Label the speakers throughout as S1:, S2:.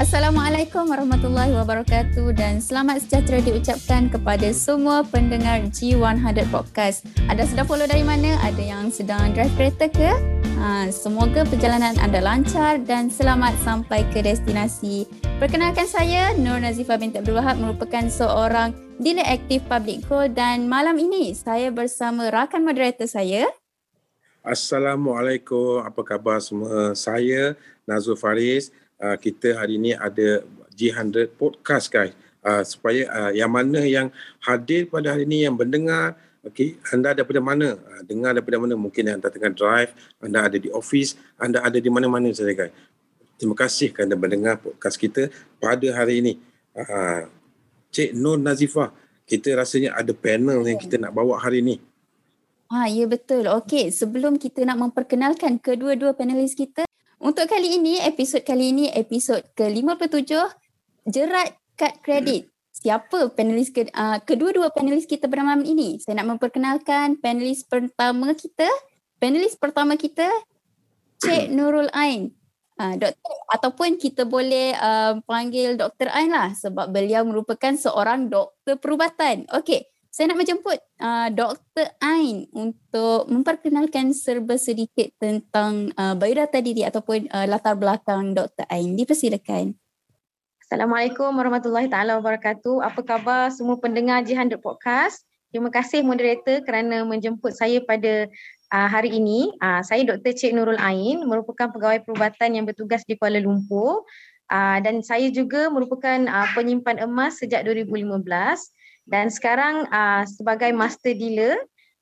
S1: Assalamualaikum warahmatullahi wabarakatuh dan selamat sejahtera diucapkan kepada semua pendengar G100 Podcast. Ada sedang follow dari mana? Ada yang sedang drive kereta ke? Ha, semoga perjalanan anda lancar dan selamat sampai ke destinasi. Perkenalkan saya Nur Nazifah binti Abdul Wahab merupakan seorang dealer aktif Public Gold dan malam ini saya bersama rakan moderator saya.
S2: Assalamualaikum, apa khabar semua? Saya Nazul Faris uh, kita hari ini ada G100 podcast guys. Uh, supaya uh, yang mana yang hadir pada hari ini yang mendengar okey anda daripada mana? Uh, dengar daripada mana? Mungkin anda tengah drive anda ada di office anda ada di mana-mana saja guys. Terima kasih kerana mendengar podcast kita pada hari ini. Uh, Cik Nur Nazifah kita rasanya ada panel yang kita nak bawa hari ini.
S1: Ah, ya betul. Okey, sebelum kita nak memperkenalkan kedua-dua panelis kita, untuk kali ini, episod kali ini, episod ke-57, Jerat Kad Kredit. Siapa panelis ke, uh, kedua-dua panelis kita pada malam ini? Saya nak memperkenalkan panelis pertama kita. Panelis pertama kita, Cik Nurul Ain. Uh, doktor ataupun kita boleh uh, panggil Dr. Ain lah sebab beliau merupakan seorang doktor perubatan. Okey, saya nak menjemput uh, Dr. Ain untuk memperkenalkan serba sedikit tentang uh, biodata diri ataupun uh, latar belakang Dr. Ain. Dipersilakan.
S3: Assalamualaikum warahmatullahi taala wabarakatuh. Apa khabar semua pendengar G100 Podcast? Terima kasih moderator kerana menjemput saya pada uh, hari ini. Uh, saya Dr. Cik Nurul Ain merupakan pegawai perubatan yang bertugas di Kuala Lumpur. Uh, dan saya juga merupakan uh, penyimpan emas sejak 2015 dan sekarang uh, sebagai master dealer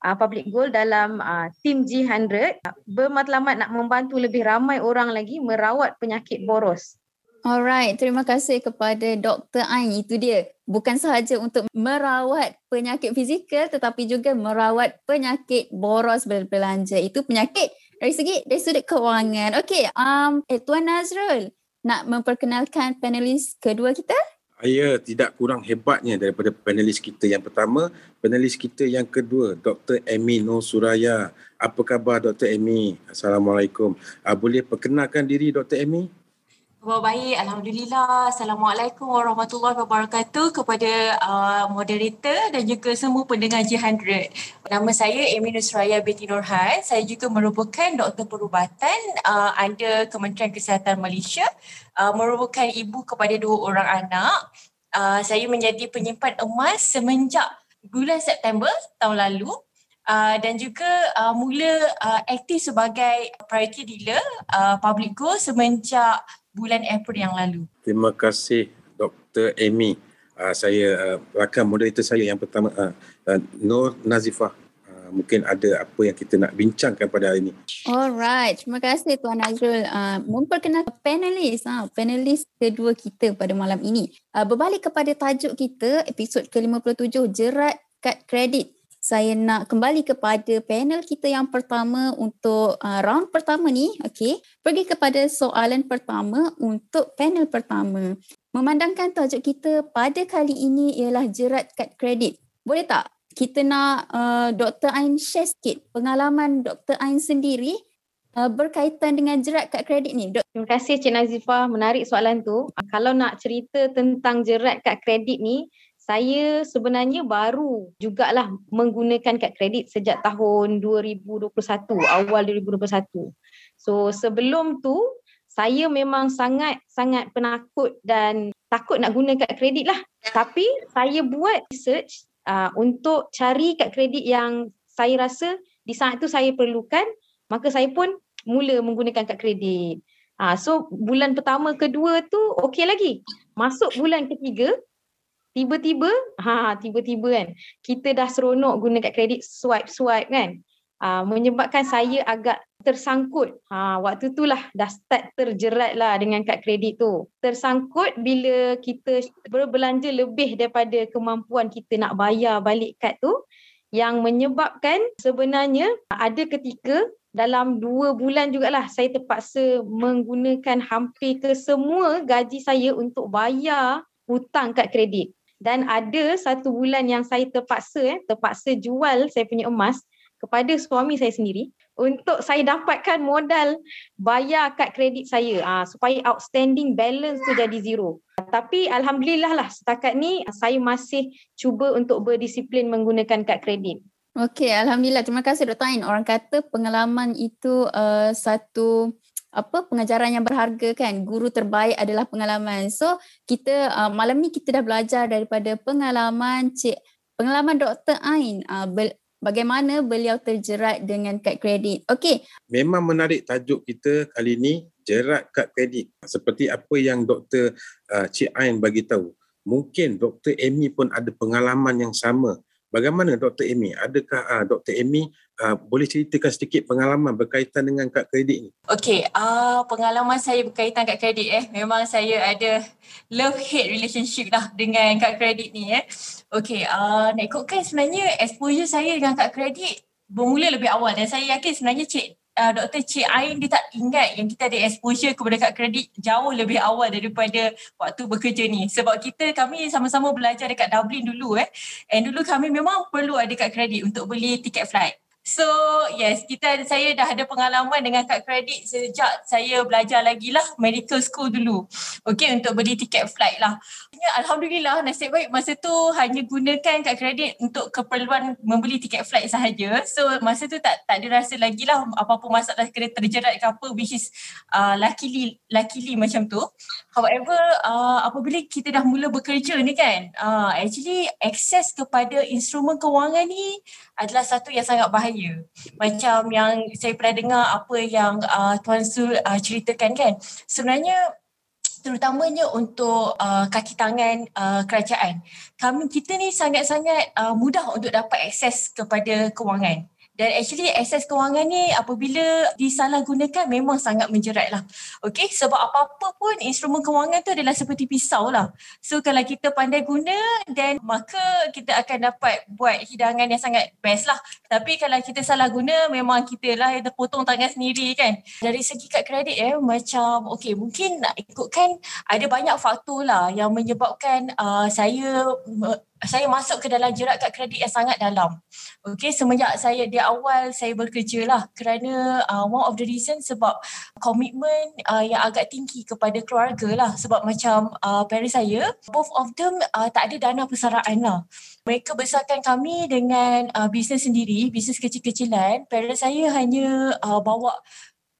S3: uh, public gold dalam uh, tim G100 uh, bermatlamat nak membantu lebih ramai orang lagi merawat penyakit boros.
S1: Alright, terima kasih kepada Dr. Ain. Itu dia. Bukan sahaja untuk merawat penyakit fizikal tetapi juga merawat penyakit boros berbelanja. Itu penyakit dari segi dari sudut kewangan. Okey, um, eh, Tuan Nazrul nak memperkenalkan panelis kedua kita?
S2: Ya, tidak kurang hebatnya daripada panelis kita yang pertama, panelis kita yang kedua, Dr. Amy Nur Suraya. Apa khabar Dr. Amy? Assalamualaikum. Uh, boleh perkenalkan diri Dr. Amy?
S4: Khabar baik, Alhamdulillah. Assalamualaikum warahmatullahi wabarakatuh kepada uh, moderator dan juga semua pendengar G100. Nama saya Amy Nusraya binti Nurhan. Saya juga merupakan doktor perubatan uh, under Kementerian Kesihatan Malaysia. Uh, merupakan ibu kepada dua orang anak. Uh, saya menjadi penyimpan emas semenjak bulan September tahun lalu. Uh, dan juga uh, mula uh, aktif sebagai priority dealer uh, public go semenjak bulan April yang lalu.
S2: Terima kasih Dr. Amy. Uh, saya uh, rakan moderator saya yang pertama uh, uh, Nur Nazifah. Mungkin ada apa yang kita nak bincangkan pada hari ini.
S1: Alright, terima kasih Tuan Nazrul. Uh, memperkenalkan panelis, uh, panelis kedua kita pada malam ini. Uh, berbalik kepada tajuk kita, episod ke-57, Jerat Kad Kredit saya nak kembali kepada panel kita yang pertama untuk uh, round pertama ni. Okay. Pergi kepada soalan pertama untuk panel pertama. Memandangkan tajuk kita pada kali ini ialah jerat kad kredit. Boleh tak kita nak uh, Dr. Ain share sikit pengalaman Dr. Ain sendiri uh, berkaitan dengan jerat kad kredit ni.
S3: Terima kasih Cik Nazifah menarik soalan tu. Kalau nak cerita tentang jerat kad kredit ni, saya sebenarnya baru jugalah menggunakan kad kredit sejak tahun 2021, awal 2021. So sebelum tu saya memang sangat sangat penakut dan takut nak guna kad kredit lah. Tapi saya buat research uh, untuk cari kad kredit yang saya rasa di saat tu saya perlukan, maka saya pun mula menggunakan kad kredit. Uh, so bulan pertama kedua tu okey lagi. Masuk bulan ketiga tiba-tiba ha tiba-tiba kan kita dah seronok guna kad kredit swipe swipe kan. Uh, menyebabkan saya agak tersangkut. Ha waktu itulah dah start terjerat lah dengan kad kredit tu. Tersangkut bila kita berbelanja lebih daripada kemampuan kita nak bayar balik kad tu yang menyebabkan sebenarnya ada ketika dalam dua bulan jugalah saya terpaksa menggunakan hampir ke semua gaji saya untuk bayar hutang kad kredit dan ada satu bulan yang saya terpaksa eh terpaksa jual saya punya emas kepada suami saya sendiri untuk saya dapatkan modal bayar kad kredit saya uh, supaya outstanding balance tu jadi zero. Tapi alhamdulillah lah setakat ni saya masih cuba untuk berdisiplin menggunakan kad kredit.
S1: Okey, alhamdulillah. Terima kasih Dr. Ain. Orang kata pengalaman itu uh, satu apa pengajaran yang berharga kan guru terbaik adalah pengalaman so kita uh, malam ni kita dah belajar daripada pengalaman cik pengalaman Dr. Ain uh, bagaimana beliau terjerat dengan kad kredit. Okey.
S2: Memang menarik tajuk kita kali ini jerat kad kredit. Seperti apa yang Dr. Uh, Cik Ain bagi tahu. Mungkin Dr. Amy pun ada pengalaman yang sama. Bagaimana Dr. Amy? Adakah uh, Dr. Amy uh, boleh ceritakan sedikit pengalaman berkaitan dengan kad kredit ni?
S4: Okey, uh, pengalaman saya berkaitan kad kredit eh. Memang saya ada love-hate relationship lah dengan kad kredit ni eh. Okey, uh, nak ikutkan sebenarnya exposure saya dengan kad kredit bermula lebih awal dan saya yakin sebenarnya Cik uh, Dr. Cik Ain dia tak ingat yang kita ada exposure kepada kad kredit jauh lebih awal daripada waktu bekerja ni. Sebab kita kami sama-sama belajar dekat Dublin dulu eh. And dulu kami memang perlu ada kad kredit untuk beli tiket flight. So yes, kita saya dah ada pengalaman dengan kad kredit sejak saya belajar lagi lah medical school dulu. Okay, untuk beli tiket flight lah. Alhamdulillah nasib baik masa tu hanya gunakan kad kredit untuk keperluan membeli tiket flight sahaja. So masa tu tak tak ada rasa lagi lah apa-apa masalah kena terjerat ke apa which is uh, luckily, luckily macam tu. However, uh, apabila kita dah mula bekerja ni kan, uh, actually akses kepada instrumen kewangan ni adalah satu yang sangat bahaya. Macam yang saya pernah dengar apa yang uh, Tuan Sul uh, ceritakan kan. Sebenarnya terutamanya untuk uh, kaki tangan uh, kerajaan. Kami kita ni sangat-sangat uh, mudah untuk dapat akses kepada kewangan. Dan actually akses kewangan ni apabila disalahgunakan memang sangat menjerat lah. Okay, sebab apa-apa pun instrumen kewangan tu adalah seperti pisau lah. So kalau kita pandai guna then maka kita akan dapat buat hidangan yang sangat best lah. Tapi kalau kita salah guna memang kita lah yang terpotong tangan sendiri kan. Dari segi kad kredit eh macam okay mungkin nak ikutkan ada banyak faktor lah yang menyebabkan uh, saya saya masuk ke dalam jerat kad kredit yang sangat dalam. Okay, semenjak saya di awal saya bekerja lah kerana uh, one of the reason sebab komitmen uh, yang agak tinggi kepada keluarga lah sebab macam uh, parents saya, both of them uh, tak ada dana persaraan lah. Mereka besarkan kami dengan uh, bisnes sendiri, bisnes kecil-kecilan. Parents saya hanya uh, bawa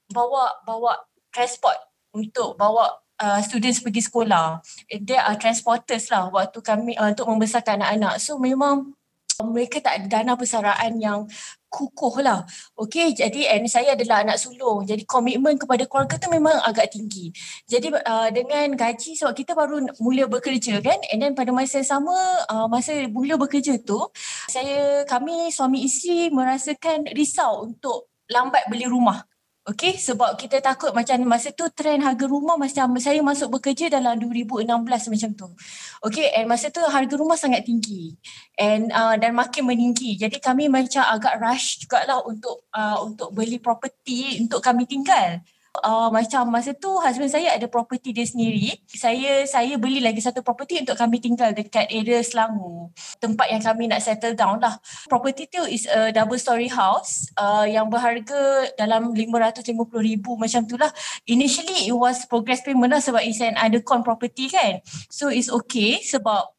S4: bawa bawa transport untuk bawa uh, students pergi sekolah. They are transporters lah waktu kami uh, untuk membesarkan anak-anak. So memang mereka tak ada dana persaraan yang kukuh lah. Okay, jadi and saya adalah anak sulung. Jadi komitmen kepada keluarga tu memang agak tinggi. Jadi uh, dengan gaji sebab kita baru mula bekerja kan and then pada masa yang sama uh, masa mula bekerja tu saya kami suami isteri merasakan risau untuk lambat beli rumah. Okay, sebab kita takut macam masa tu trend harga rumah macam saya masuk bekerja dalam 2016 macam tu. Okay, and masa tu harga rumah sangat tinggi and uh, dan makin meninggi. Jadi kami macam agak rush jugalah untuk uh, untuk beli property untuk kami tinggal uh, macam masa tu husband saya ada property dia sendiri. Saya saya beli lagi satu property untuk kami tinggal dekat area Selangor. Tempat yang kami nak settle down lah. Property tu is a double story house uh, yang berharga dalam RM550,000 macam tu lah. Initially it was progress payment lah sebab it's an undercon property kan. So it's okay sebab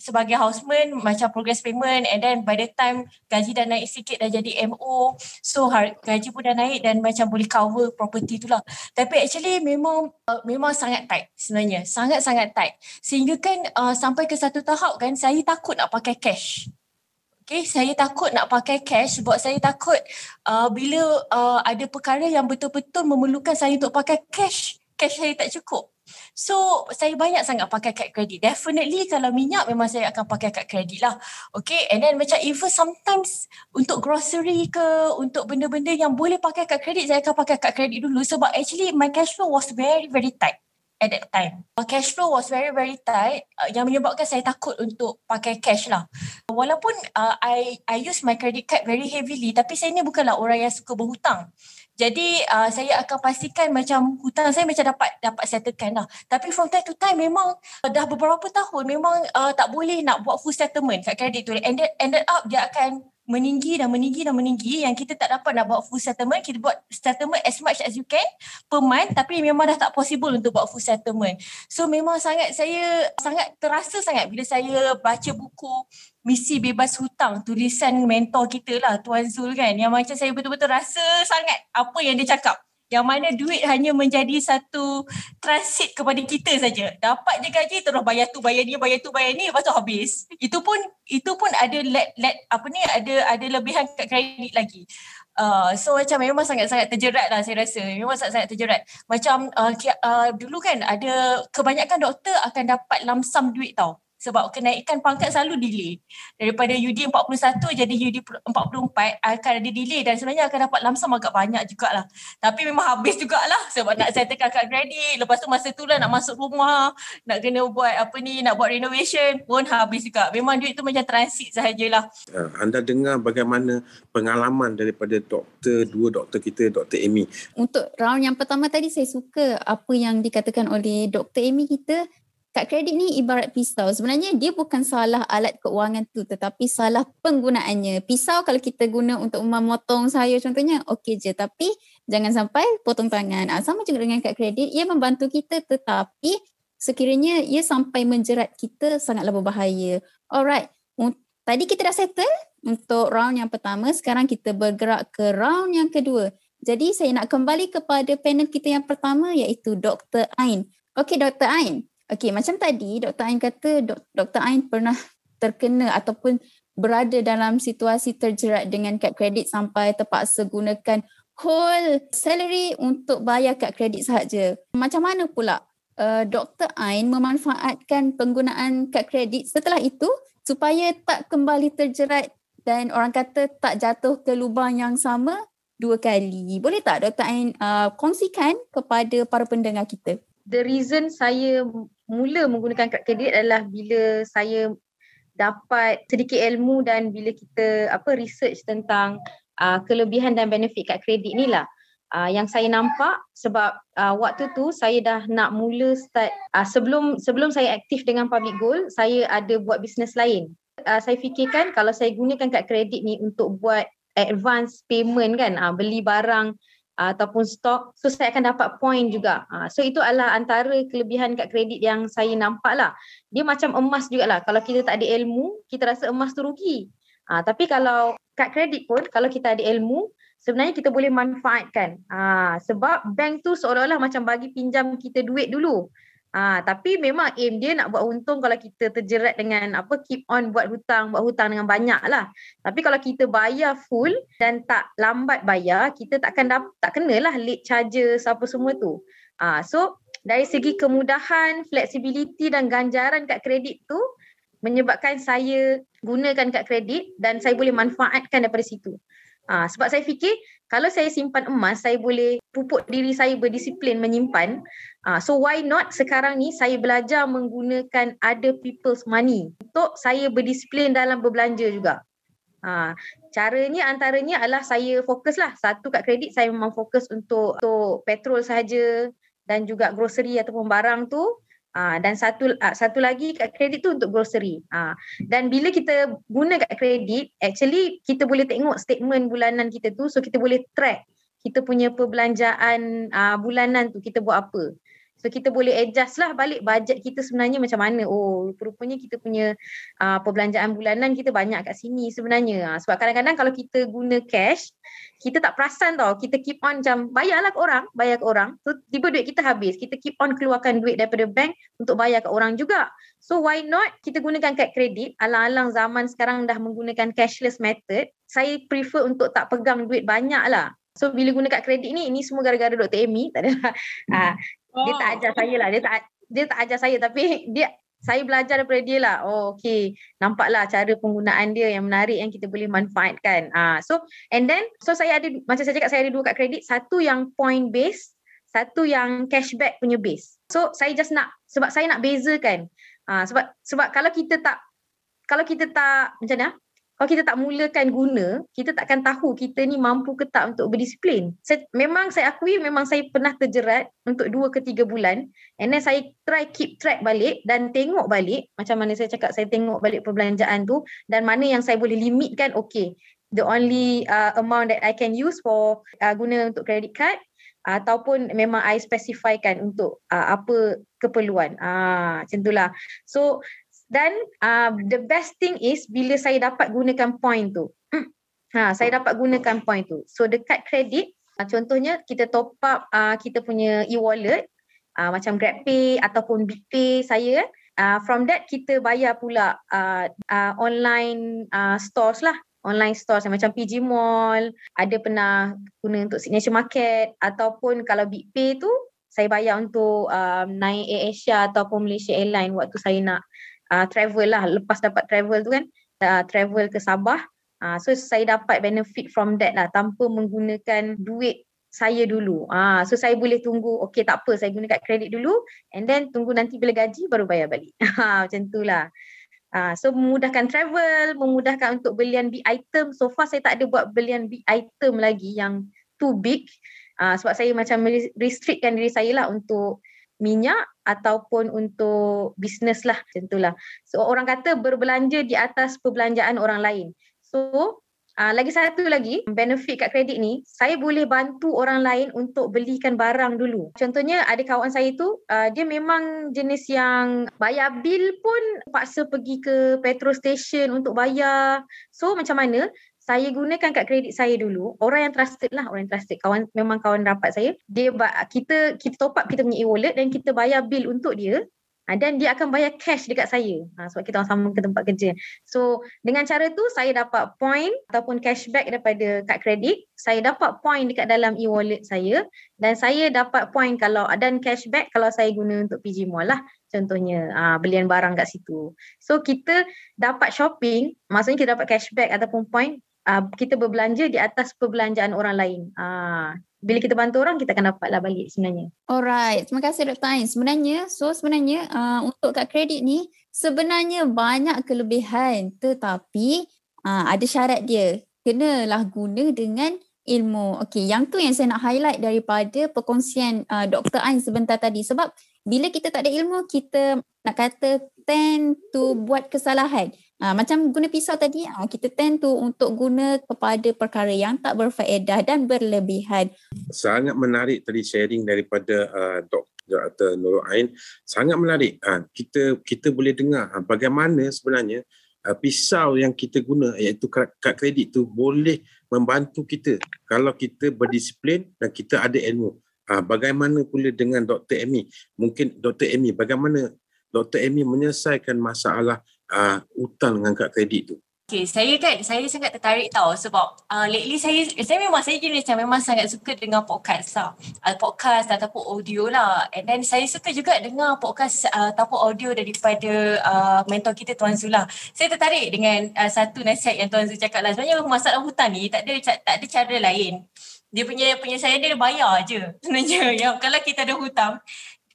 S4: sebagai houseman macam progress payment and then by the time gaji dah naik sikit dah jadi MO so gaji pun dah naik dan macam boleh cover property tu lah. Tapi actually memang uh, memang sangat tight sebenarnya sangat-sangat tight. Sehingga kan uh, sampai ke satu tahap kan saya takut nak pakai cash. Okay, saya takut nak pakai cash sebab saya takut uh, bila uh, ada perkara yang betul-betul memerlukan saya untuk pakai cash, cash saya tak cukup. So saya banyak sangat pakai kad kredit. Definitely kalau minyak memang saya akan pakai kad kredit lah. Okay and then macam even sometimes untuk grocery ke untuk benda-benda yang boleh pakai kad kredit saya akan pakai kad kredit dulu sebab actually my cash flow was very very tight at that time. My cash flow was very very tight uh, yang menyebabkan saya takut untuk pakai cash lah. Walaupun uh, I I use my credit card very heavily tapi saya ni bukanlah orang yang suka berhutang. Jadi uh, saya akan pastikan macam hutang saya macam dapat dapat settlekan lah. Tapi from time to time memang uh, dah beberapa tahun memang uh, tak boleh nak buat full settlement kat kredit tu. Ended, ended up dia akan meninggi dan meninggi dan meninggi. Yang kita tak dapat nak buat full settlement kita buat settlement as much as you can per month tapi memang dah tak possible untuk buat full settlement. So memang sangat saya sangat terasa sangat bila saya baca buku misi bebas hutang tulisan mentor kita lah Tuan Zul kan yang macam saya betul-betul rasa sangat apa yang dia cakap yang mana duit hanya menjadi satu transit kepada kita saja. Dapat je gaji terus bayar tu bayar ni bayar tu bayar ni lepas tu habis. Itu pun itu pun ada let let apa ni ada ada lebihan kat kredit lagi. Uh, so macam memang sangat-sangat terjerat lah saya rasa. Memang sangat-sangat terjerat. Macam uh, uh, dulu kan ada kebanyakan doktor akan dapat lamsam duit tau sebab kenaikan pangkat selalu delay. Daripada UD 41 jadi UD 44 akan ada delay dan sebenarnya akan dapat lamsam agak banyak jugalah. Tapi memang habis jugalah sebab nak settlekan kad kredit. Lepas tu masa tu lah nak masuk rumah, nak kena buat apa ni, nak buat renovation pun habis juga. Memang duit tu macam transit sahajalah.
S2: Uh, anda dengar bagaimana pengalaman daripada doktor, dua doktor kita, Dr. Amy.
S1: Untuk round yang pertama tadi saya suka apa yang dikatakan oleh Dr. Amy kita kad kredit ni ibarat pisau. Sebenarnya dia bukan salah alat keuangan tu tetapi salah penggunaannya. Pisau kalau kita guna untuk memotong sayur contohnya okey je tapi jangan sampai potong tangan. Ah, sama juga dengan kad kredit, ia membantu kita tetapi sekiranya ia sampai menjerat kita sangatlah berbahaya. Alright, tadi kita dah settle untuk round yang pertama. Sekarang kita bergerak ke round yang kedua. Jadi saya nak kembali kepada panel kita yang pertama iaitu Dr. Ain. Okey Dr. Ain, Okey, macam tadi Dr. Ain kata Dr. Ain pernah terkena ataupun berada dalam situasi terjerat dengan kad kredit sampai terpaksa gunakan whole salary untuk bayar kad kredit sahaja. Macam mana pula uh, Dr. Ain memanfaatkan penggunaan kad kredit setelah itu supaya tak kembali terjerat dan orang kata tak jatuh ke lubang yang sama dua kali. Boleh tak Dr. Ain uh, kongsikan kepada para pendengar kita?
S3: The reason saya mula menggunakan kad kredit adalah bila saya dapat sedikit ilmu dan bila kita apa research tentang uh, kelebihan dan benefit kad kredit ni lah. Uh, yang saya nampak sebab uh, waktu tu saya dah nak mula start uh, sebelum sebelum saya aktif dengan public goal saya ada buat bisnes lain. Uh, saya fikirkan kalau saya gunakan kad kredit ni untuk buat advance payment kan uh, beli barang ataupun stok so saya akan dapat point juga. Uh, so itu adalah antara kelebihan kad kredit yang saya nampak lah dia macam emas jugalah. Kalau kita tak ada ilmu kita rasa emas tu rugi. Uh, tapi kalau kad kredit pun kalau kita ada ilmu sebenarnya kita boleh manfaatkan. Uh, sebab bank tu seolah-olah macam bagi pinjam kita duit dulu Ha, tapi memang aim dia nak buat untung kalau kita terjerat dengan apa keep on buat hutang, buat hutang dengan banyak lah. Tapi kalau kita bayar full dan tak lambat bayar, kita takkan dap- tak kenalah late charges apa semua tu. Ha, so dari segi kemudahan, flexibility dan ganjaran kad kredit tu menyebabkan saya gunakan kad kredit dan saya boleh manfaatkan daripada situ. Ha, sebab saya fikir kalau saya simpan emas, saya boleh pupuk diri saya berdisiplin menyimpan. Uh, so why not sekarang ni saya belajar menggunakan other people's money untuk saya berdisiplin dalam berbelanja juga. Uh, caranya antaranya adalah saya fokus lah. Satu kat kredit saya memang fokus untuk, untuk petrol sahaja dan juga grocery ataupun barang tu. Uh, dan satu uh, satu lagi kat kredit tu untuk grocery. Uh, dan bila kita guna kat kredit, actually kita boleh tengok statement bulanan kita tu so kita boleh track kita punya perbelanjaan uh, bulanan tu kita buat apa. So kita boleh adjust lah balik bajet kita sebenarnya macam mana. Oh rupanya kita punya uh, perbelanjaan bulanan kita banyak kat sini sebenarnya. Uh, sebab kadang-kadang kalau kita guna cash, kita tak perasan tau. Kita keep on macam bayarlah ke orang, bayar ke orang. So tiba duit kita habis. Kita keep on keluarkan duit daripada bank untuk bayar ke orang juga. So why not kita gunakan kad kredit. Alang-alang zaman sekarang dah menggunakan cashless method. Saya prefer untuk tak pegang duit banyak lah. So bila guna kad kredit ni, ini semua gara-gara Dr. Amy. Tak ada. Uh, dia tak ajar saya lah. Dia tak dia tak ajar saya. Tapi dia saya belajar daripada dia lah. Oh okey nampaklah cara penggunaan dia yang menarik yang kita boleh manfaatkan. Ah so and then so saya ada macam saya cakap saya ada dua kad kredit. Satu yang point base satu yang cashback punya base. So saya just nak sebab saya nak bezakan. Ah sebab sebab kalau kita tak kalau kita tak macam mana kalau kita tak mulakan guna, kita takkan tahu kita ni mampu ke tak untuk berdisiplin. Saya, memang saya akui memang saya pernah terjerat untuk dua ke tiga bulan and then saya try keep track balik dan tengok balik macam mana saya cakap saya tengok balik perbelanjaan tu dan mana yang saya boleh limitkan okay the only uh, amount that I can use for uh, guna untuk credit card ataupun memang I specifykan untuk uh, apa keperluan. Ah macam itulah. So dan uh, the best thing is bila saya dapat gunakan point tu. ha saya dapat gunakan point tu. So dekat credit uh, contohnya kita top up uh, kita punya e-wallet uh, macam GrabPay ataupun BigPay saya uh, from that kita bayar pula uh, uh, online uh, stores lah online stores macam PG Mall, ada pernah guna untuk Signature Market ataupun kalau Big Pay tu saya bayar untuk um, naik Air Asia ataupun Malaysia Airline waktu saya nak uh, travel lah lepas dapat travel tu kan uh, travel ke Sabah uh, so saya dapat benefit from that lah tanpa menggunakan duit saya dulu. Ah, so saya boleh tunggu, okay tak apa, saya guna kad kredit dulu and then tunggu nanti bila gaji baru bayar balik. Ha, macam itulah. Uh, so memudahkan travel, memudahkan untuk belian big item. So far saya tak ada buat belian big item lagi yang too big. Uh, sebab saya macam restrictkan diri saya lah untuk minyak ataupun untuk bisnes lah macam itulah. So orang kata berbelanja di atas perbelanjaan orang lain. So Uh, lagi satu lagi benefit kat kredit ni saya boleh bantu orang lain untuk belikan barang dulu. Contohnya ada kawan saya tu uh, dia memang jenis yang bayar bil pun paksa pergi ke petrol station untuk bayar. So macam mana saya gunakan kad kredit saya dulu orang yang trusted lah orang yang trusted kawan memang kawan rapat saya dia kita kita top up kita punya e-wallet dan kita bayar bil untuk dia Ha, dan dia akan bayar cash dekat saya ha, sebab kita sama ke tempat kerja. So dengan cara tu saya dapat point ataupun cashback daripada kad kredit. Saya dapat point dekat dalam e-wallet saya dan saya dapat point kalau dan cashback kalau saya guna untuk PG Mall lah contohnya ha, belian barang kat situ. So kita dapat shopping maksudnya kita dapat cashback ataupun point uh, kita berbelanja di atas perbelanjaan orang lain. Uh, bila kita bantu orang kita akan dapatlah balik sebenarnya.
S1: Alright, terima kasih Dr. Ain. Sebenarnya, so sebenarnya uh, untuk kad kredit ni sebenarnya banyak kelebihan tetapi uh, ada syarat dia. Kenalah guna dengan ilmu. Okey, yang tu yang saya nak highlight daripada perkongsian uh, Dr. Ain sebentar tadi sebab bila kita tak ada ilmu kita nak kata tend to buat kesalahan. Uh, macam guna pisau tadi, uh, kita tend to untuk guna kepada perkara yang tak berfaedah dan berlebihan.
S2: Sangat menarik tadi sharing daripada uh, Dr. Nurul Ain. Sangat menarik. Uh, kita kita boleh dengar uh, bagaimana sebenarnya uh, pisau yang kita guna iaitu kad, kredit tu boleh membantu kita kalau kita berdisiplin dan kita ada ilmu. Uh, bagaimana pula dengan Dr. Amy? Mungkin Dr. Amy, bagaimana Dr. Amy menyelesaikan masalah uh, hutang dengan kad kredit tu?
S4: Okay, saya kan, saya sangat tertarik tau sebab uh, lately saya, saya memang saya jenis yang memang sangat suka dengan podcast lah. Uh, podcast ataupun audio lah. And then saya suka juga dengar podcast uh, ataupun audio daripada uh, mentor kita Tuan Zul lah. Saya tertarik dengan uh, satu nasihat yang Tuan Zul cakap lah. Sebenarnya masalah hutang ni tak ada, tak ada cara lain. Dia punya penyelesaian dia bayar je sebenarnya. Yang kalau kita ada hutang,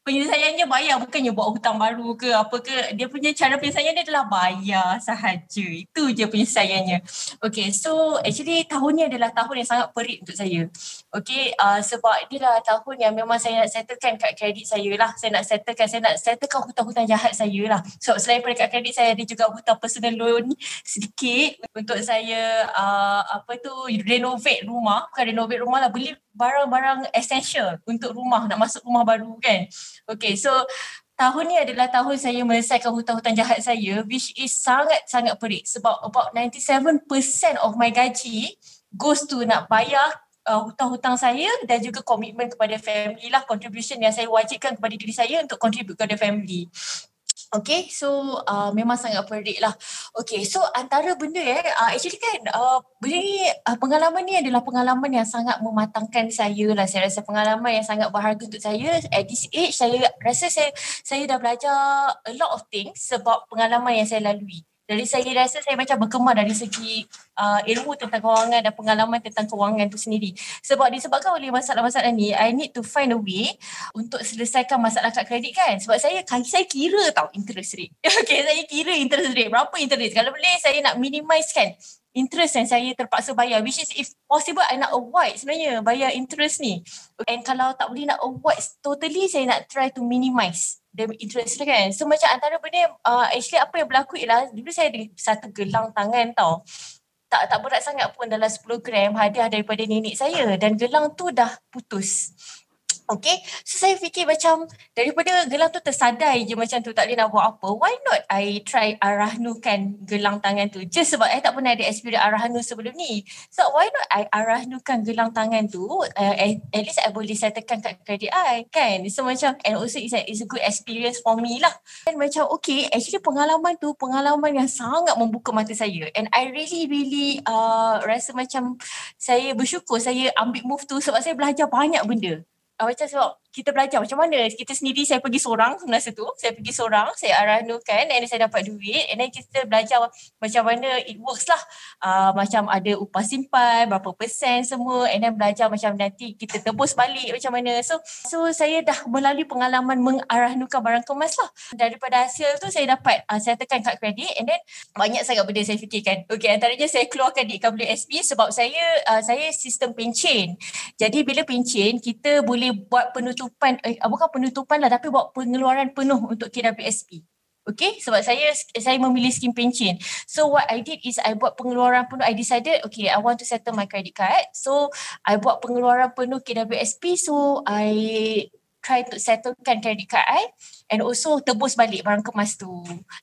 S4: penyelesaiannya bayar bukannya buat hutang baru ke apa ke. Dia punya cara penyelesaian dia adalah bayar sahaja. Itu je penyelesaiannya. Okay so actually tahun ni adalah tahun yang sangat perit untuk saya. Okay uh, sebab adalah tahun yang memang saya nak settlekan kad kredit saya lah. Saya nak settlekan saya nak settlekan hutang-hutang jahat saya lah. So selain daripada kad kredit saya ada juga hutang personal loan sedikit untuk saya uh, apa tu renovate rumah. Bukan renovate rumah lah beli barang-barang essential untuk rumah nak masuk rumah baru kan. Okay so tahun ni adalah tahun saya menyelesaikan hutang-hutang jahat saya which is sangat-sangat perik sebab about 97% of my gaji goes to nak bayar uh, hutang-hutang saya dan juga komitmen kepada family lah contribution yang saya wajibkan kepada diri saya untuk contribute kepada family. Okay, so uh, memang sangat perik lah. Okay, so antara benda eh, uh, actually kan uh, benda ni, uh, pengalaman ni adalah pengalaman yang sangat mematangkan saya lah. Saya rasa pengalaman yang sangat berharga untuk saya. At this age, saya rasa saya saya dah belajar a lot of things sebab pengalaman yang saya lalui. Jadi saya rasa saya macam berkembang dari segi uh, ilmu tentang kewangan dan pengalaman tentang kewangan itu sendiri. Sebab disebabkan oleh masalah-masalah ni, I need to find a way untuk selesaikan masalah kad kredit kan. Sebab saya saya kira tau interest rate. okay, saya kira interest rate. Berapa interest? Kalau boleh saya nak minimize kan interest yang saya terpaksa bayar. Which is if possible I nak avoid sebenarnya bayar interest ni. And kalau tak boleh nak avoid totally, saya nak try to minimize the interest tu kan. So macam antara benda uh, actually apa yang berlaku ialah dulu saya ada satu gelang tangan tau. tak tak berat sangat pun dalam 10 gram hadiah daripada nenek saya dan gelang tu dah putus. Okay, so saya fikir macam daripada gelang tu tersadai je macam tu tak boleh nak buat apa. Why not I try arahnukan gelang tangan tu? Just sebab I tak pernah ada experience arahnu sebelum ni. So why not I arahnukan gelang tangan tu? Uh, at, at least I boleh settlekan kat kredit I kan. So macam and also it's a, it's a good experience for me lah. And macam okay, actually pengalaman tu pengalaman yang sangat membuka mata saya. And I really really uh, rasa macam saya bersyukur saya ambil move tu sebab saya belajar banyak benda uh, macam sebab kita belajar macam mana? Kita sendiri saya pergi seorang masa tu. Saya pergi seorang saya aranukan and saya dapat duit. And then kita belajar macam mana it works lah. Uh, macam ada upah simpan berapa persen semua. And then belajar macam nanti kita tebus balik macam mana. So so saya dah melalui pengalaman mengaranukan barang kemas lah. Daripada hasil tu saya dapat uh, saya tekan kad kredit. And then banyak sangat benda saya fikirkan. Okay antaranya saya keluarkan di KWSP sebab saya uh, saya sistem pencen. Jadi bila pencen kita boleh buat penutup penutupan eh, bukan penutupan lah tapi buat pengeluaran penuh untuk KWSP. Okay, sebab saya saya memilih skim pencen. So what I did is I buat pengeluaran penuh. I decided, okay, I want to settle my credit card. So I buat pengeluaran penuh KWSP. So I try to settlekan credit card I and also tebus balik barang kemas tu.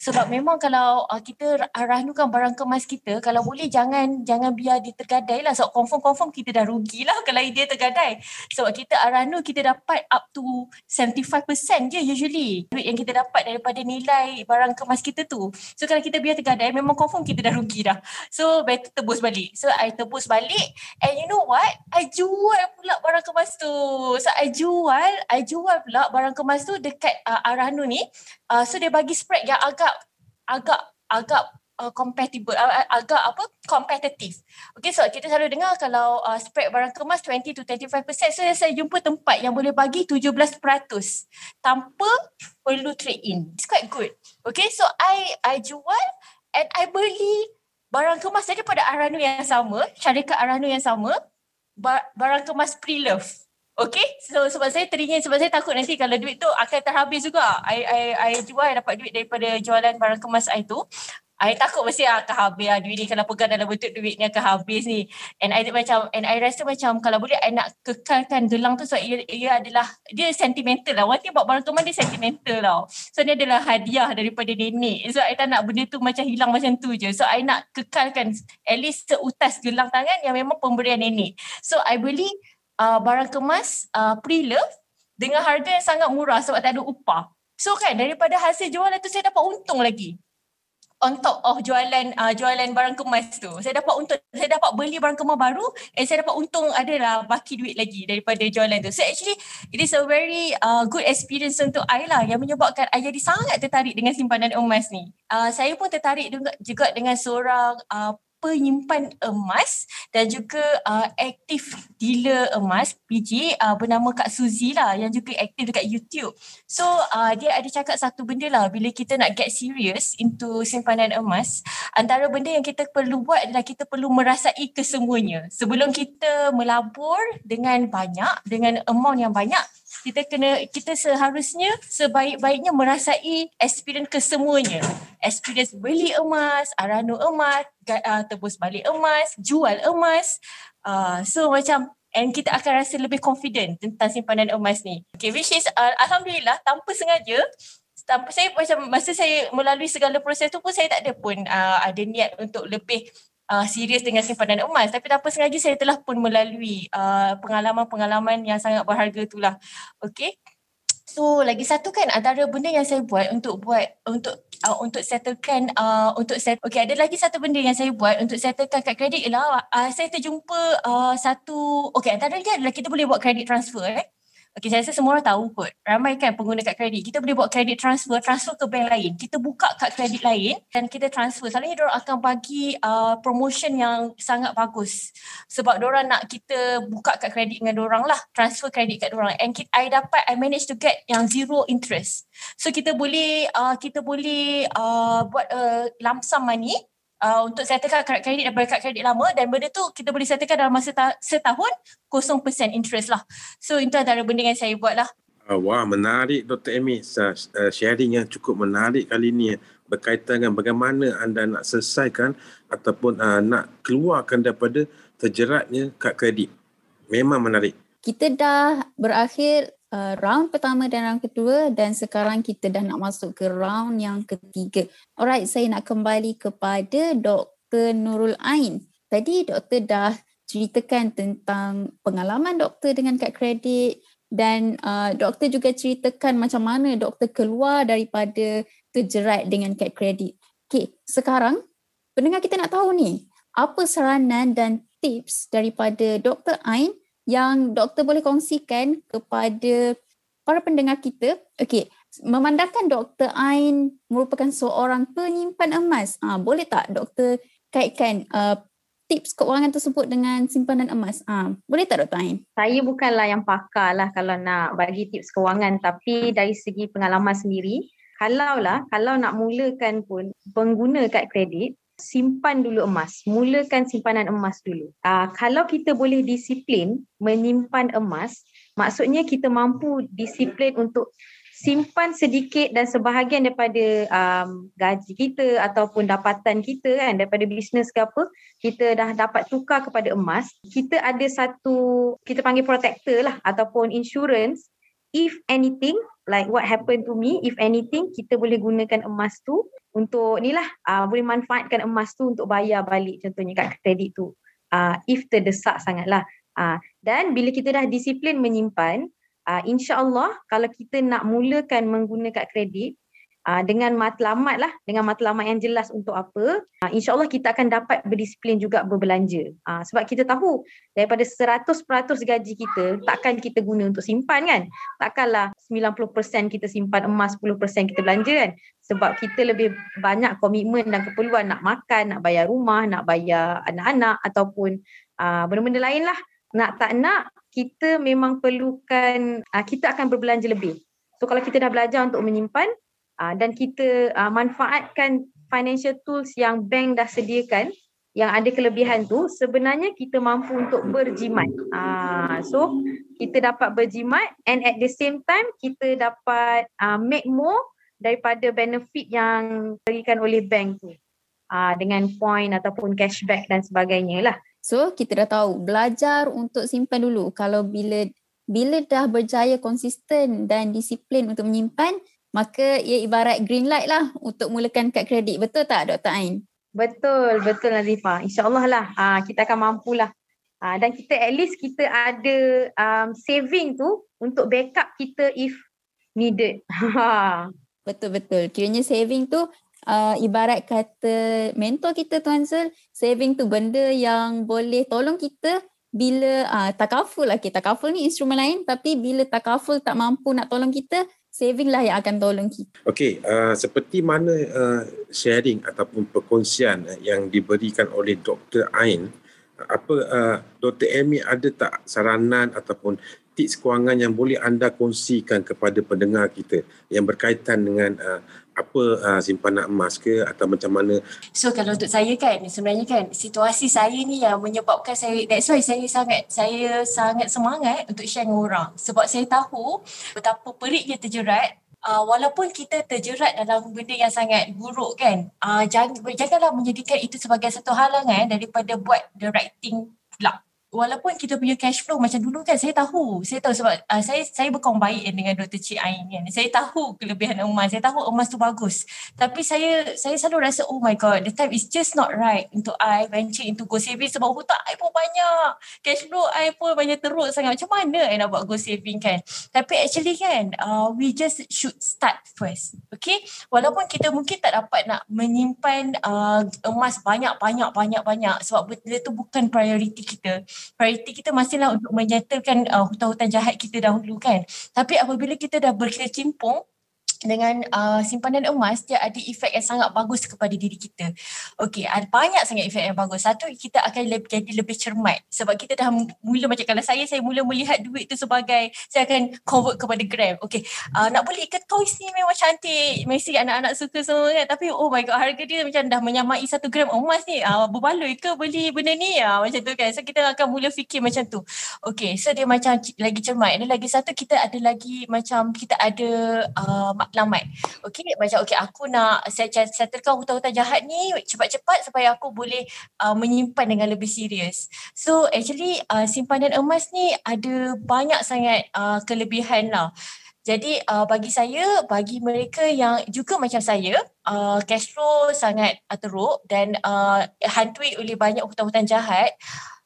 S4: Sebab memang kalau uh, kita rahnukan barang kemas kita, kalau boleh jangan jangan biar dia tergadai lah. Sebab confirm-confirm kita dah rugi lah kalau dia tergadai. Sebab kita arahnu kita dapat up to 75% je usually. Duit yang kita dapat daripada nilai barang kemas kita tu. So kalau kita biar tergadai, memang confirm kita dah rugi dah. So better tebus balik. So I tebus balik and you know what? I jual pula barang kemas tu. So I jual, I jual pula barang kemas tu dekat uh, Arahnu ni. Uh, so dia bagi spread yang agak agak agak uh, compatible uh, agak apa kompetitif. Okay so kita selalu dengar kalau uh, spread barang kemas 20 to 25%. So saya jumpa tempat yang boleh bagi 17% tanpa perlu trade in. It's quite good. Okay so I I jual and I beli barang kemas daripada Arahnu yang sama, syarikat Arahnu yang sama, barang kemas pre-love. Okay, so sebab saya teringin sebab saya takut nanti kalau duit tu akan terhabis juga. I I I jual dapat duit daripada jualan barang kemas I tu. I takut mesti akan habis lah duit ni kalau pegang dalam bentuk duit ni akan habis ni. And I macam and I rasa macam kalau boleh I nak kekalkan gelang tu sebab ia, ia adalah dia sentimental lah. Thing about barang kemas dia sentimental tau. So dia adalah hadiah daripada nenek. So I tak nak benda tu macam hilang macam tu je. So I nak kekalkan at least seutas gelang tangan yang memang pemberian nenek. So I beli uh, barang kemas uh, pre-love dengan harga yang sangat murah sebab tak ada upah. So kan daripada hasil jualan tu saya dapat untung lagi. On top of jualan uh, jualan barang kemas tu. Saya dapat untung, saya dapat beli barang kemas baru and saya dapat untung adalah baki duit lagi daripada jualan tu. So actually it is a very uh, good experience untuk I lah yang menyebabkan I jadi sangat tertarik dengan simpanan emas ni. Uh, saya pun tertarik juga dengan seorang uh, penyimpan emas dan juga uh, aktif dealer emas PJ uh, bernama Kak Suzy lah yang juga aktif dekat YouTube. So uh, dia ada cakap satu benda lah bila kita nak get serious into simpanan emas antara benda yang kita perlu buat adalah kita perlu merasai kesemuanya. Sebelum kita melabur dengan banyak dengan amount yang banyak kita kena kita seharusnya sebaik-baiknya merasai experience kesemuanya. Experience beli emas, arano emas, uh, tebus balik emas, jual emas. Uh, so macam and kita akan rasa lebih confident tentang simpanan emas ni. Okay, which is uh, alhamdulillah tanpa sengaja tanpa saya macam masa saya melalui segala proses tu pun saya tak ada pun uh, ada niat untuk lebih uh, serius dengan simpanan emas tapi tanpa sengaja saya telah pun melalui uh, pengalaman-pengalaman yang sangat berharga itulah okey So lagi satu kan antara benda yang saya buat untuk buat untuk uh, untuk settlekan uh, untuk set okey ada lagi satu benda yang saya buat untuk settlekan kad kredit ialah uh, saya terjumpa uh, satu okey antaranya adalah kita boleh buat credit transfer eh Okay, saya rasa semua orang tahu kot. Ramai kan pengguna kad kredit. Kita boleh buat kredit transfer, transfer ke bank lain. Kita buka kad kredit lain dan kita transfer. Selalunya diorang akan bagi uh, promotion yang sangat bagus. Sebab diorang nak kita buka kad kredit dengan diorang lah. Transfer kredit kat diorang. And kita, I dapat, I manage to get yang zero interest. So kita boleh, uh, kita boleh uh, buat a lump sum money uh, untuk settlekan kad kredit daripada kad kredit lama dan benda tu kita boleh settlekan dalam masa ta- setahun 0% interest lah. So itu antara benda yang saya buat lah.
S2: Uh, wah menarik Dr. Amy uh, sharing yang cukup menarik kali ni. berkaitan dengan bagaimana anda nak selesaikan ataupun uh, nak keluarkan daripada terjeratnya kad kredit. Memang menarik.
S1: Kita dah berakhir uh, round pertama dan round kedua dan sekarang kita dah nak masuk ke round yang ketiga. Alright, saya nak kembali kepada Dr. Nurul Ain. Tadi doktor dah ceritakan tentang pengalaman doktor dengan kad kredit dan uh, doktor juga ceritakan macam mana doktor keluar daripada terjerat dengan kad kredit. Okay, sekarang pendengar kita nak tahu ni, apa saranan dan tips daripada Dr. Ain yang doktor boleh kongsikan kepada para pendengar kita. Okay, memandangkan Dr. Ain merupakan seorang penyimpan emas, uh, boleh tak doktor kaitkan uh, tips keuangan tersebut dengan simpanan emas? Ah, boleh tak Dr. Ain?
S3: Saya bukanlah yang pakar lah kalau nak bagi tips keuangan tapi dari segi pengalaman sendiri, kalau lah, kalau nak mulakan pun pengguna kad kredit, simpan dulu emas. Mulakan simpanan emas dulu. Uh, kalau kita boleh disiplin menyimpan emas, maksudnya kita mampu disiplin untuk simpan sedikit dan sebahagian daripada um, gaji kita ataupun dapatan kita kan daripada bisnes ke apa kita dah dapat tukar kepada emas kita ada satu kita panggil protector lah ataupun insurance if anything like what happened to me if anything kita boleh gunakan emas tu untuk ni lah uh, boleh manfaatkan emas tu untuk bayar balik contohnya kat kredit tu. Uh, if terdesak sangat lah. Uh, dan bila kita dah disiplin menyimpan uh, insyaAllah kalau kita nak mulakan menggunakan kredit uh, dengan matlamat lah, dengan matlamat yang jelas untuk apa, uh, insyaAllah kita akan dapat berdisiplin juga berbelanja. Uh, sebab kita tahu daripada 100% gaji kita, takkan kita guna untuk simpan kan? Takkanlah 90% kita simpan emas, 10% kita belanja kan? Sebab kita lebih banyak komitmen dan keperluan nak makan, nak bayar rumah, nak bayar anak-anak ataupun uh, benda-benda lain lah. Nak tak nak, kita memang perlukan uh, kita akan berbelanja lebih. So kalau kita dah belajar untuk menyimpan uh, dan kita uh, manfaatkan financial tools yang bank dah sediakan yang ada kelebihan tu sebenarnya kita mampu untuk berjimat. Uh, so kita dapat berjimat and at the same time kita dapat uh, make more daripada benefit yang diberikan oleh bank tu. Uh, dengan point ataupun cashback dan sebagainya lah.
S1: So kita dah tahu belajar untuk simpan dulu. Kalau bila bila dah berjaya konsisten dan disiplin untuk menyimpan, maka ia ibarat green light lah untuk mulakan kad kredit. Betul tak Dr. Ain?
S3: Betul, betul Nazifah. InsyaAllah lah uh, kita akan mampulah. Uh, dan kita at least kita ada um, saving tu untuk backup kita if needed.
S1: Betul-betul. Kiranya saving tu uh, ibarat kata mentor kita Tuan Zul, saving tu benda yang boleh tolong kita bila uh, takaful lah kita. Takaful ni instrumen lain tapi bila takaful tak mampu nak tolong kita, saving lah yang akan tolong kita.
S2: Okey, uh, seperti mana uh, sharing ataupun perkongsian yang diberikan oleh Dr. Ain, apa uh, Dr. Amy ada tak saranan ataupun tips kewangan yang boleh anda kongsikan kepada pendengar kita yang berkaitan dengan uh, apa uh, simpanan emas ke atau macam mana?
S4: So kalau untuk saya kan sebenarnya kan situasi saya ni yang menyebabkan saya that's why saya sangat saya sangat semangat untuk share dengan orang. Sebab saya tahu betapa peliknya terjerat. Uh, walaupun kita terjerat dalam benda yang sangat buruk kan uh, jangan, janganlah menjadikan itu sebagai satu halangan daripada buat the right thing pula walaupun kita punya cash flow macam dulu kan saya tahu. Saya tahu sebab uh, saya saya berkawan baik dengan Dr. Cik Ain kan. Saya tahu kelebihan emas saya tahu emas tu bagus. Tapi saya saya selalu rasa oh my god the time is just not right untuk I venture into go saving sebab hutang I pun banyak. Cash flow I pun banyak teruk sangat. Macam mana I nak buat go saving kan? Tapi actually kan uh, we just should start first okay? Walaupun kita mungkin tak dapat nak menyimpan uh, emas banyak banyak banyak banyak sebab benda tu bukan priority kita prioriti kita masihlah untuk menyettlkan uh, hutang-hutang jahat kita dahulu kan. Tapi apabila kita dah berkecimpung dengan uh, simpanan emas dia ada efek yang sangat bagus kepada diri kita. Okey, ada banyak sangat efek yang bagus. Satu kita akan lebih, jadi lebih cermat sebab kita dah mula macam kalau saya saya mula melihat duit tu sebagai saya akan convert kepada gram. Okey, uh, nak beli ke toys ni memang cantik. Mesti anak-anak suka semua kan. Tapi oh my god harga dia macam dah menyamai satu gram emas ni. Uh, berbaloi ke beli benda ni? Uh, macam tu kan. So kita akan mula fikir macam tu. Okey, so dia macam lagi cermat. Dan lagi satu kita ada lagi macam kita ada uh, matlamat. Okay, macam okay aku nak settlekan hutang-hutang jahat ni cepat-cepat supaya aku boleh uh, menyimpan dengan lebih serius. So actually uh, simpanan emas ni ada banyak sangat uh, kelebihan lah. Jadi uh, bagi saya, bagi mereka yang juga macam saya, uh, cash flow sangat teruk dan uh, hantui oleh banyak hutang-hutang jahat,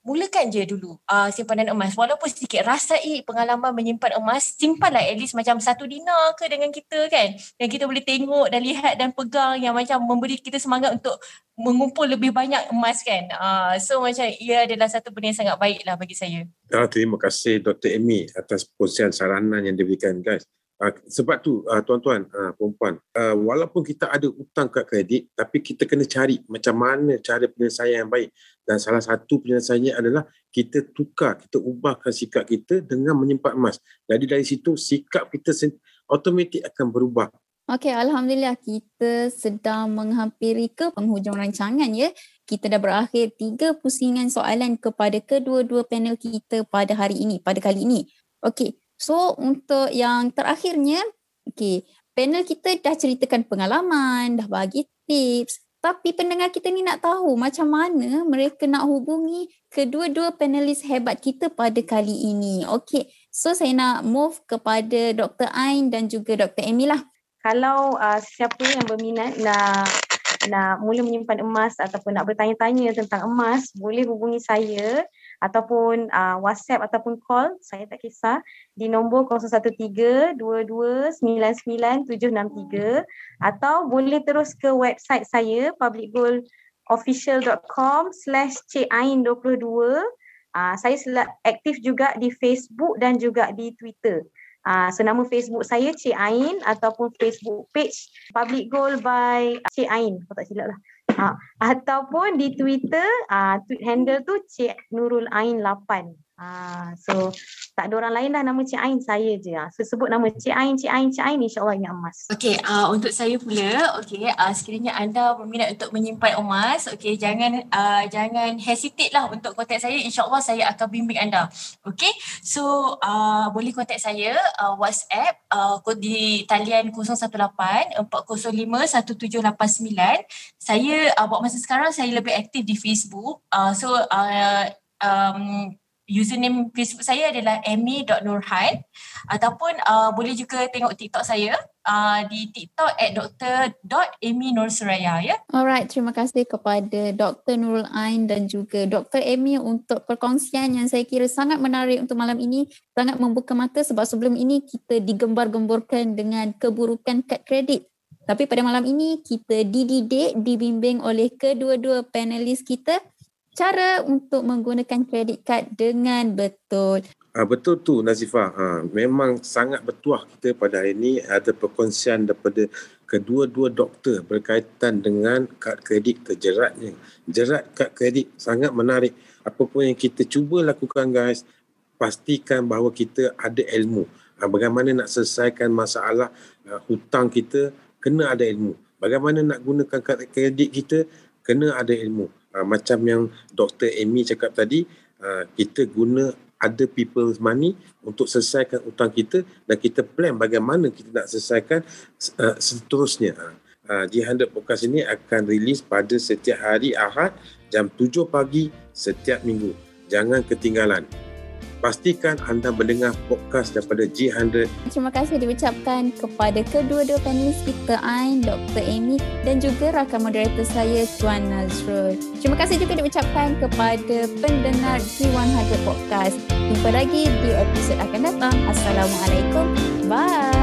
S4: mulakan je dulu uh, simpanan emas. Walaupun sedikit rasai pengalaman menyimpan emas, simpanlah at least macam satu dinar ke dengan kita kan. Yang kita boleh tengok dan lihat dan pegang yang macam memberi kita semangat untuk mengumpul lebih banyak emas kan. Uh, so macam ia adalah satu benda yang sangat baik lah bagi saya.
S2: Ah, terima kasih Dr. Amy atas perkongsian saranan yang diberikan guys. Uh, sebab tu uh, tuan-tuan, uh, perempuan, uh, walaupun kita ada hutang kad kredit tapi kita kena cari macam mana cara penyelesaian yang baik. Dan salah satu penyelesaiannya adalah kita tukar, kita ubahkan sikap kita dengan menyimpan emas. Jadi dari situ sikap kita automatik akan berubah.
S1: Okey, Alhamdulillah kita sedang menghampiri ke penghujung rancangan ya kita dah berakhir tiga pusingan soalan kepada kedua-dua panel kita pada hari ini, pada kali ini. Okey, so untuk yang terakhirnya, okey, panel kita dah ceritakan pengalaman, dah bagi tips. Tapi pendengar kita ni nak tahu macam mana mereka nak hubungi kedua-dua panelis hebat kita pada kali ini. Okey, so saya nak move kepada Dr. Ain dan juga Dr. Amy lah.
S3: Kalau uh, siapa yang berminat nak nak mula menyimpan emas ataupun nak bertanya-tanya tentang emas, boleh hubungi saya ataupun uh, WhatsApp ataupun call, saya tak kisah, di nombor 013-2299-763 atau boleh terus ke website saya publicgoalofficial.com slash cain22. Uh, saya aktif juga di Facebook dan juga di Twitter. Uh, so nama Facebook saya Cik Ain ataupun Facebook page Public Goal by Cik Ain. Kalau tak silap lah. Uh, ataupun di Twitter, uh, tweet handle tu Cik Nurul Ain 8. Ah, so tak ada orang lain dah nama Cik Ain saya je. Ah. So sebut nama Cik Ain, Cik Ain, Cik Ain insya-Allah emas.
S4: Okey, uh, untuk saya pula, okey, uh, sekiranya anda berminat untuk menyimpan emas, okey, jangan uh, jangan hesitate lah untuk kontak saya. Insya-Allah saya akan bimbing anda. Okey. So uh, boleh kontak saya uh, WhatsApp uh, di talian 018 405 1789. Saya uh, buat masa sekarang saya lebih aktif di Facebook. Uh, so uh, um, username Facebook saya adalah amy.nurhan ataupun uh, boleh juga tengok TikTok saya uh, di TikTok at dr.amy.nursuraya ya.
S1: Alright, terima kasih kepada Dr. Nurul Ain dan juga Dr. Amy untuk perkongsian yang saya kira sangat menarik untuk malam ini, sangat membuka mata sebab sebelum ini kita digembar-gemburkan dengan keburukan kad kredit. Tapi pada malam ini kita dididik, dibimbing oleh kedua-dua panelis kita cara untuk menggunakan kredit kad dengan betul.
S2: Ah, betul tu Nazifah. Ha, memang sangat bertuah kita pada hari ini ada perkongsian daripada kedua-dua doktor berkaitan dengan kad kredit terjeratnya. Jerat kad kredit sangat menarik. Apa pun yang kita cuba lakukan guys, pastikan bahawa kita ada ilmu. Ha, bagaimana nak selesaikan masalah uh, hutang kita, kena ada ilmu. Bagaimana nak gunakan kad kredit kita, kena ada ilmu. Uh, macam yang Dr. Amy cakap tadi, uh, kita guna other people's money untuk selesaikan hutang kita dan kita plan bagaimana kita nak selesaikan uh, seterusnya. Uh, G100 Podcast ini akan rilis pada setiap hari Ahad jam 7 pagi setiap minggu. Jangan ketinggalan pastikan anda mendengar podcast daripada G100.
S1: Terima kasih diucapkan kepada kedua-dua panelis kita Ain, Dr. Amy dan juga rakan moderator saya Tuan Nazrul. Terima kasih juga diucapkan kepada pendengar G100 Podcast. Jumpa lagi di episod akan datang. Assalamualaikum. Bye.